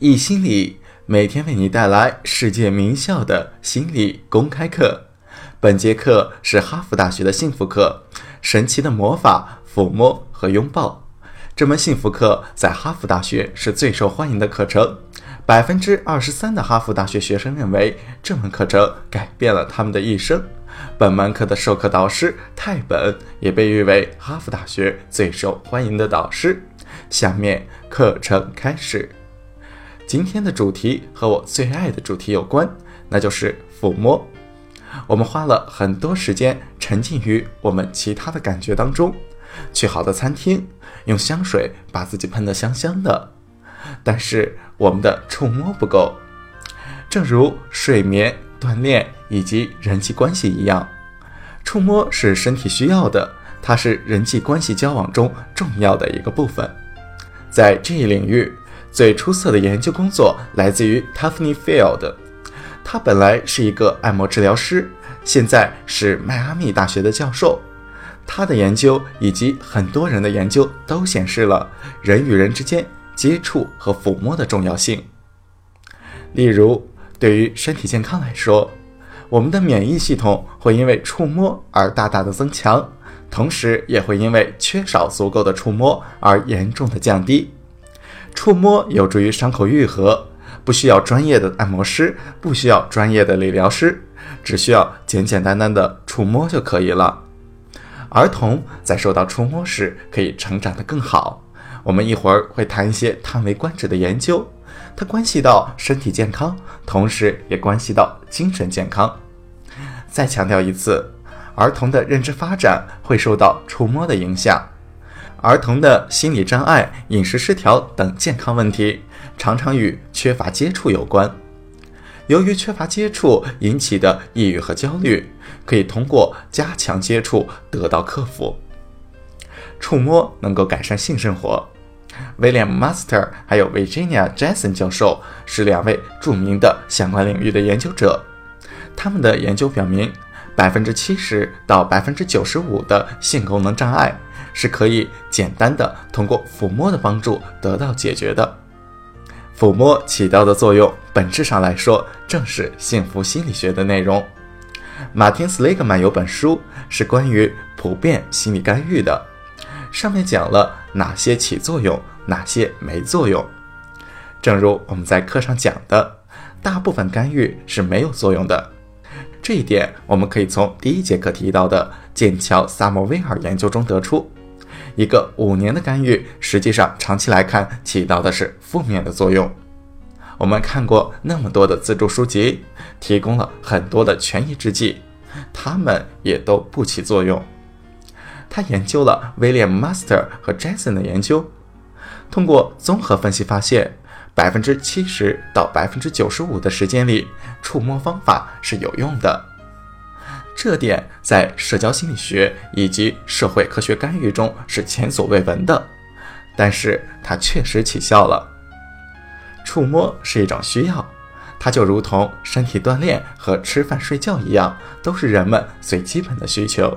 易心理每天为你带来世界名校的心理公开课。本节课是哈佛大学的幸福课《神奇的魔法：抚摸和拥抱》。这门幸福课在哈佛大学是最受欢迎的课程。百分之二十三的哈佛大学学生认为这门课程改变了他们的一生。本门课的授课导师泰本也被誉为哈佛大学最受欢迎的导师。下面课程开始。今天的主题和我最爱的主题有关，那就是抚摸。我们花了很多时间沉浸于我们其他的感觉当中，去好的餐厅，用香水把自己喷得香香的，但是我们的触摸不够。正如睡眠、锻炼以及人际关系一样，触摸是身体需要的，它是人际关系交往中重要的一个部分。在这一领域。最出色的研究工作来自于 Tiffany Field，他本来是一个按摩治疗师，现在是迈阿密大学的教授。他的研究以及很多人的研究都显示了人与人之间接触和抚摸的重要性。例如，对于身体健康来说，我们的免疫系统会因为触摸而大大的增强，同时也会因为缺少足够的触摸而严重的降低。触摸有助于伤口愈合，不需要专业的按摩师，不需要专业的理疗师，只需要简简单单的触摸就可以了。儿童在受到触摸时可以成长得更好。我们一会儿会谈一些叹为观止的研究，它关系到身体健康，同时也关系到精神健康。再强调一次，儿童的认知发展会受到触摸的影响。儿童的心理障碍、饮食失调等健康问题，常常与缺乏接触有关。由于缺乏接触引起的抑郁和焦虑，可以通过加强接触得到克服。触摸能够改善性生活。William Master 还有 Virginia j a s o n 教授是两位著名的相关领域的研究者。他们的研究表明，百分之七十到百分之九十五的性功能障碍。是可以简单的通过抚摸的帮助得到解决的。抚摸起到的作用，本质上来说，正是幸福心理学的内容。马丁·斯雷格曼有本书是关于普遍心理干预的，上面讲了哪些起作用，哪些没作用。正如我们在课上讲的，大部分干预是没有作用的。这一点我们可以从第一节课提到的剑桥萨默威尔研究中得出。一个五年的干预，实际上长期来看起到的是负面的作用。我们看过那么多的自助书籍，提供了很多的权宜之计，他们也都不起作用。他研究了 William Master 和 Jason 的研究，通过综合分析发现，百分之七十到百分之九十五的时间里，触摸方法是有用的。这点在社交心理学以及社会科学干预中是前所未闻的，但是它确实起效了。触摸是一种需要，它就如同身体锻炼和吃饭睡觉一样，都是人们最基本的需求。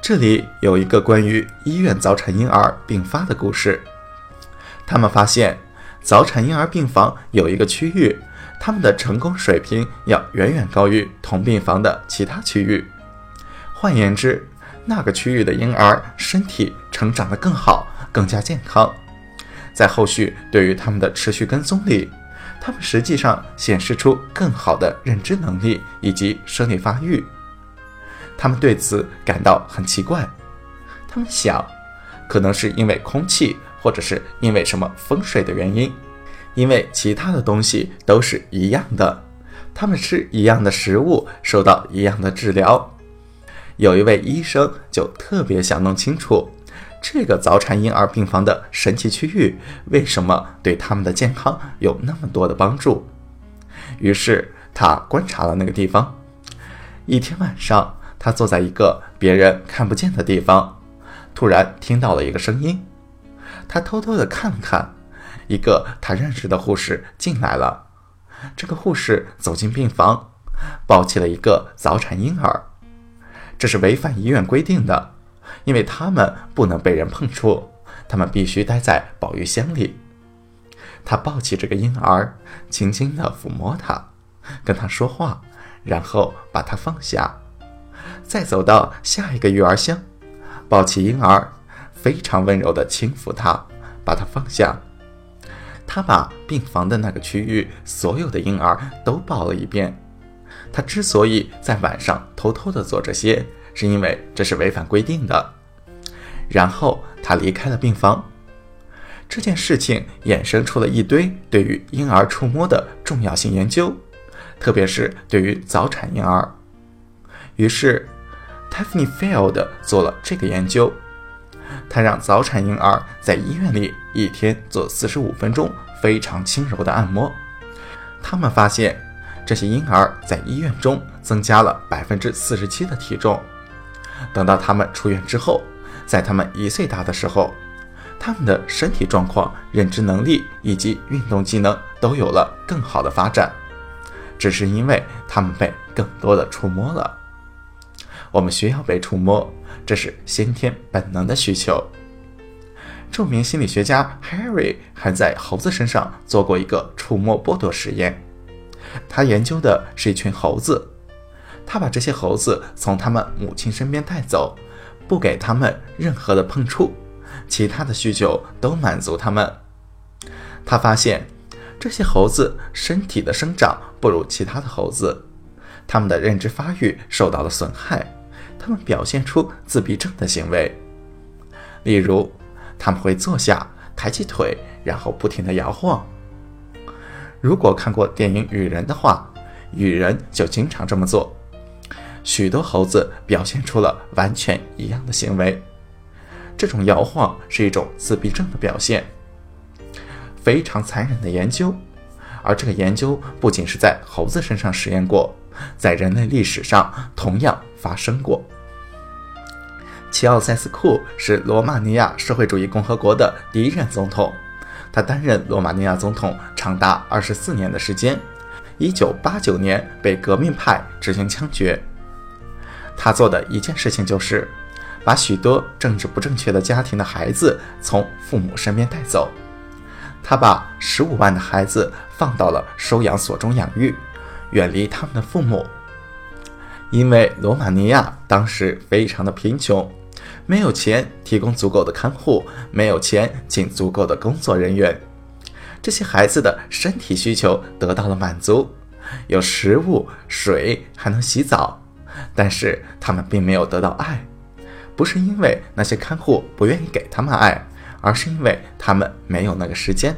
这里有一个关于医院早产婴儿病发的故事，他们发现早产婴儿病房有一个区域。他们的成功水平要远远高于同病房的其他区域。换言之，那个区域的婴儿身体成长得更好，更加健康。在后续对于他们的持续跟踪里，他们实际上显示出更好的认知能力以及生理发育。他们对此感到很奇怪。他们想，可能是因为空气，或者是因为什么风水的原因。因为其他的东西都是一样的，他们吃一样的食物，受到一样的治疗。有一位医生就特别想弄清楚这个早产婴儿病房的神奇区域为什么对他们的健康有那么多的帮助。于是他观察了那个地方。一天晚上，他坐在一个别人看不见的地方，突然听到了一个声音。他偷偷的看了看。一个他认识的护士进来了。这个护士走进病房，抱起了一个早产婴儿。这是违反医院规定的，因为他们不能被人碰触，他们必须待在保育箱里。他抱起这个婴儿，轻轻地抚摸他，跟他说话，然后把他放下，再走到下一个育儿箱，抱起婴儿，非常温柔地轻抚他，把他放下。他把病房的那个区域所有的婴儿都抱了一遍。他之所以在晚上偷偷地做这些，是因为这是违反规定的。然后他离开了病房。这件事情衍生出了一堆对于婴儿触摸的重要性研究，特别是对于早产婴儿。于是，Tiffany Field 做了这个研究。他让早产婴儿在医院里一天做四十五分钟非常轻柔的按摩。他们发现，这些婴儿在医院中增加了百分之四十七的体重。等到他们出院之后，在他们一岁大的时候。他们的身体状况、认知能力以及运动技能都有了更好的发展，只是因为他们被更多的触摸了。我们需要被触摸，这是先天本能的需求。著名心理学家 Harry 还在猴子身上做过一个触摸剥夺实验。他研究的是一群猴子，他把这些猴子从他们母亲身边带走，不给他们任何的碰触。其他的需求都满足他们。他发现这些猴子身体的生长不如其他的猴子，他们的认知发育受到了损害，他们表现出自闭症的行为。例如，他们会坐下、抬起腿，然后不停地摇晃。如果看过电影《雨人》的话，雨人就经常这么做。许多猴子表现出了完全一样的行为。这种摇晃是一种自闭症的表现，非常残忍的研究。而这个研究不仅是在猴子身上实验过，在人类历史上同样发生过。齐奥塞斯库是罗马尼亚社会主义共和国的第一任总统，他担任罗马尼亚总统长达二十四年的时间。一九八九年被革命派执行枪决，他做的一件事情就是。把许多政治不正确的家庭的孩子从父母身边带走，他把十五万的孩子放到了收养所中养育，远离他们的父母。因为罗马尼亚当时非常的贫穷，没有钱提供足够的看护，没有钱请足够的工作人员，这些孩子的身体需求得到了满足，有食物、水，还能洗澡，但是他们并没有得到爱。不是因为那些看护不愿意给他们爱，而是因为他们没有那个时间。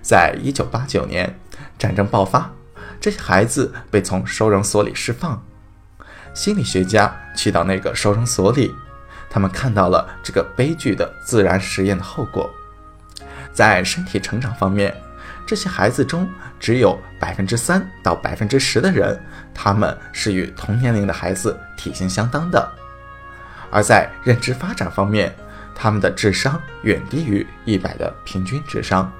在一九八九年，战争爆发，这些孩子被从收容所里释放。心理学家去到那个收容所里，他们看到了这个悲剧的自然实验的后果。在身体成长方面，这些孩子中只有百分之三到百分之十的人，他们是与同年龄的孩子体型相当的。而在认知发展方面，他们的智商远低于一百的平均智商。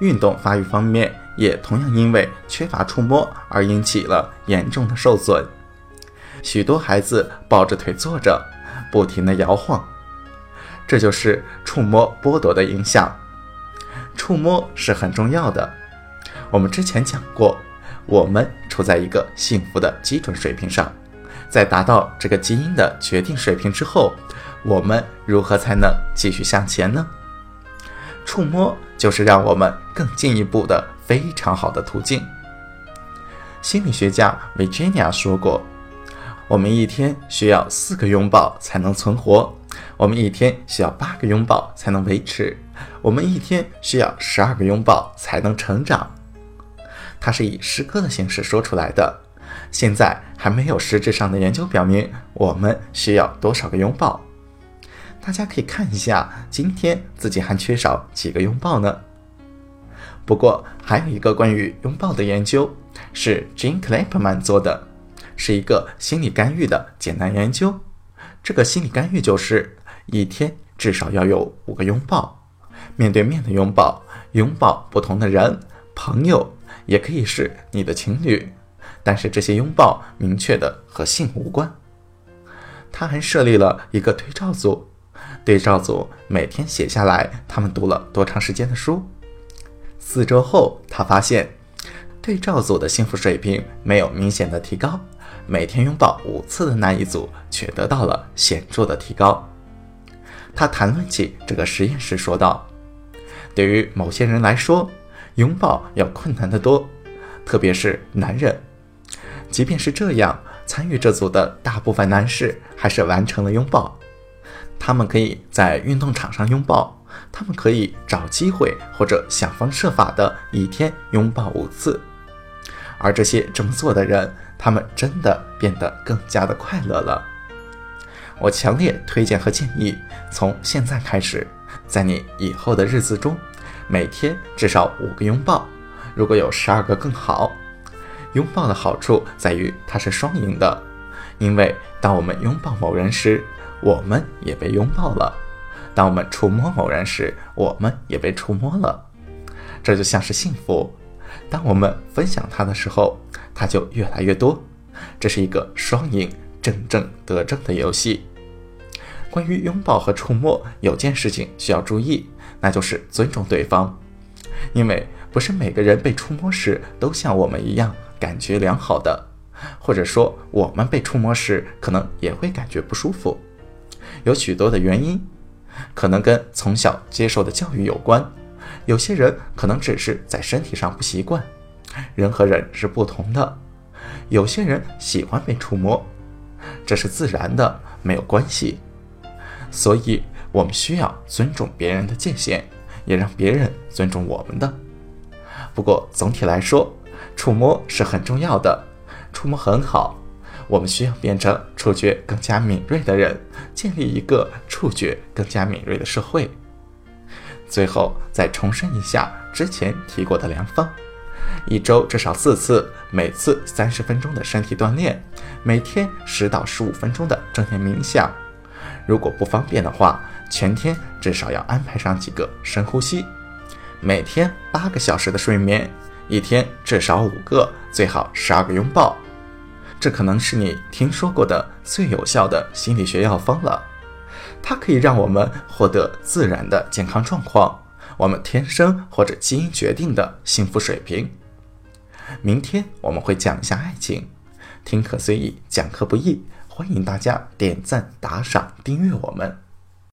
运动发育方面也同样因为缺乏触摸而引起了严重的受损。许多孩子抱着腿坐着，不停地摇晃，这就是触摸剥夺的影响。触摸是很重要的。我们之前讲过，我们处在一个幸福的基准水平上。在达到这个基因的决定水平之后，我们如何才能继续向前呢？触摸就是让我们更进一步的非常好的途径。心理学家 Virginia 说过：“我们一天需要四个拥抱才能存活，我们一天需要八个拥抱才能维持，我们一天需要十二个拥抱才能成长。”它是以诗歌的形式说出来的。现在还没有实质上的研究表明我们需要多少个拥抱。大家可以看一下，今天自己还缺少几个拥抱呢？不过还有一个关于拥抱的研究是 Jean Klapman 做的，是一个心理干预的简单研究。这个心理干预就是一天至少要有五个拥抱，面对面的拥抱，拥抱不同的人，朋友也可以是你的情侣。但是这些拥抱明确的和性无关。他还设立了一个对照组，对照组每天写下来他们读了多长时间的书，四周后，他发现对照组的幸福水平没有明显的提高，每天拥抱五次的那一组却得到了显著的提高。他谈论起这个实验时说道：“对于某些人来说，拥抱要困难得多，特别是男人。即便是这样，参与这组的大部分男士还是完成了拥抱。他们可以在运动场上拥抱。”他们可以找机会或者想方设法的一天拥抱五次，而这些这么做的人，他们真的变得更加的快乐了。我强烈推荐和建议，从现在开始，在你以后的日子中，每天至少五个拥抱，如果有十二个更好。拥抱的好处在于它是双赢的，因为当我们拥抱某人时，我们也被拥抱了。当我们触摸某人时，我们也被触摸了。这就像是幸福，当我们分享它的时候，它就越来越多。这是一个双赢、正正得正的游戏。关于拥抱和触摸，有件事情需要注意，那就是尊重对方，因为不是每个人被触摸时都像我们一样感觉良好的，或者说我们被触摸时可能也会感觉不舒服，有许多的原因。可能跟从小接受的教育有关，有些人可能只是在身体上不习惯，人和人是不同的，有些人喜欢被触摸，这是自然的，没有关系。所以，我们需要尊重别人的界限，也让别人尊重我们的。不过，总体来说，触摸是很重要的，触摸很好。我们需要变成触觉更加敏锐的人，建立一个触觉更加敏锐的社会。最后再重申一下之前提过的良方：一周至少四次，每次三十分钟的身体锻炼，每天十到十五分钟的正念冥想。如果不方便的话，全天至少要安排上几个深呼吸。每天八个小时的睡眠，一天至少五个，最好十二个拥抱。这可能是你听说过的最有效的心理学药方了，它可以让我们获得自然的健康状况，我们天生或者基因决定的幸福水平。明天我们会讲一下爱情，听课随意，讲课不易，欢迎大家点赞、打赏、订阅我们。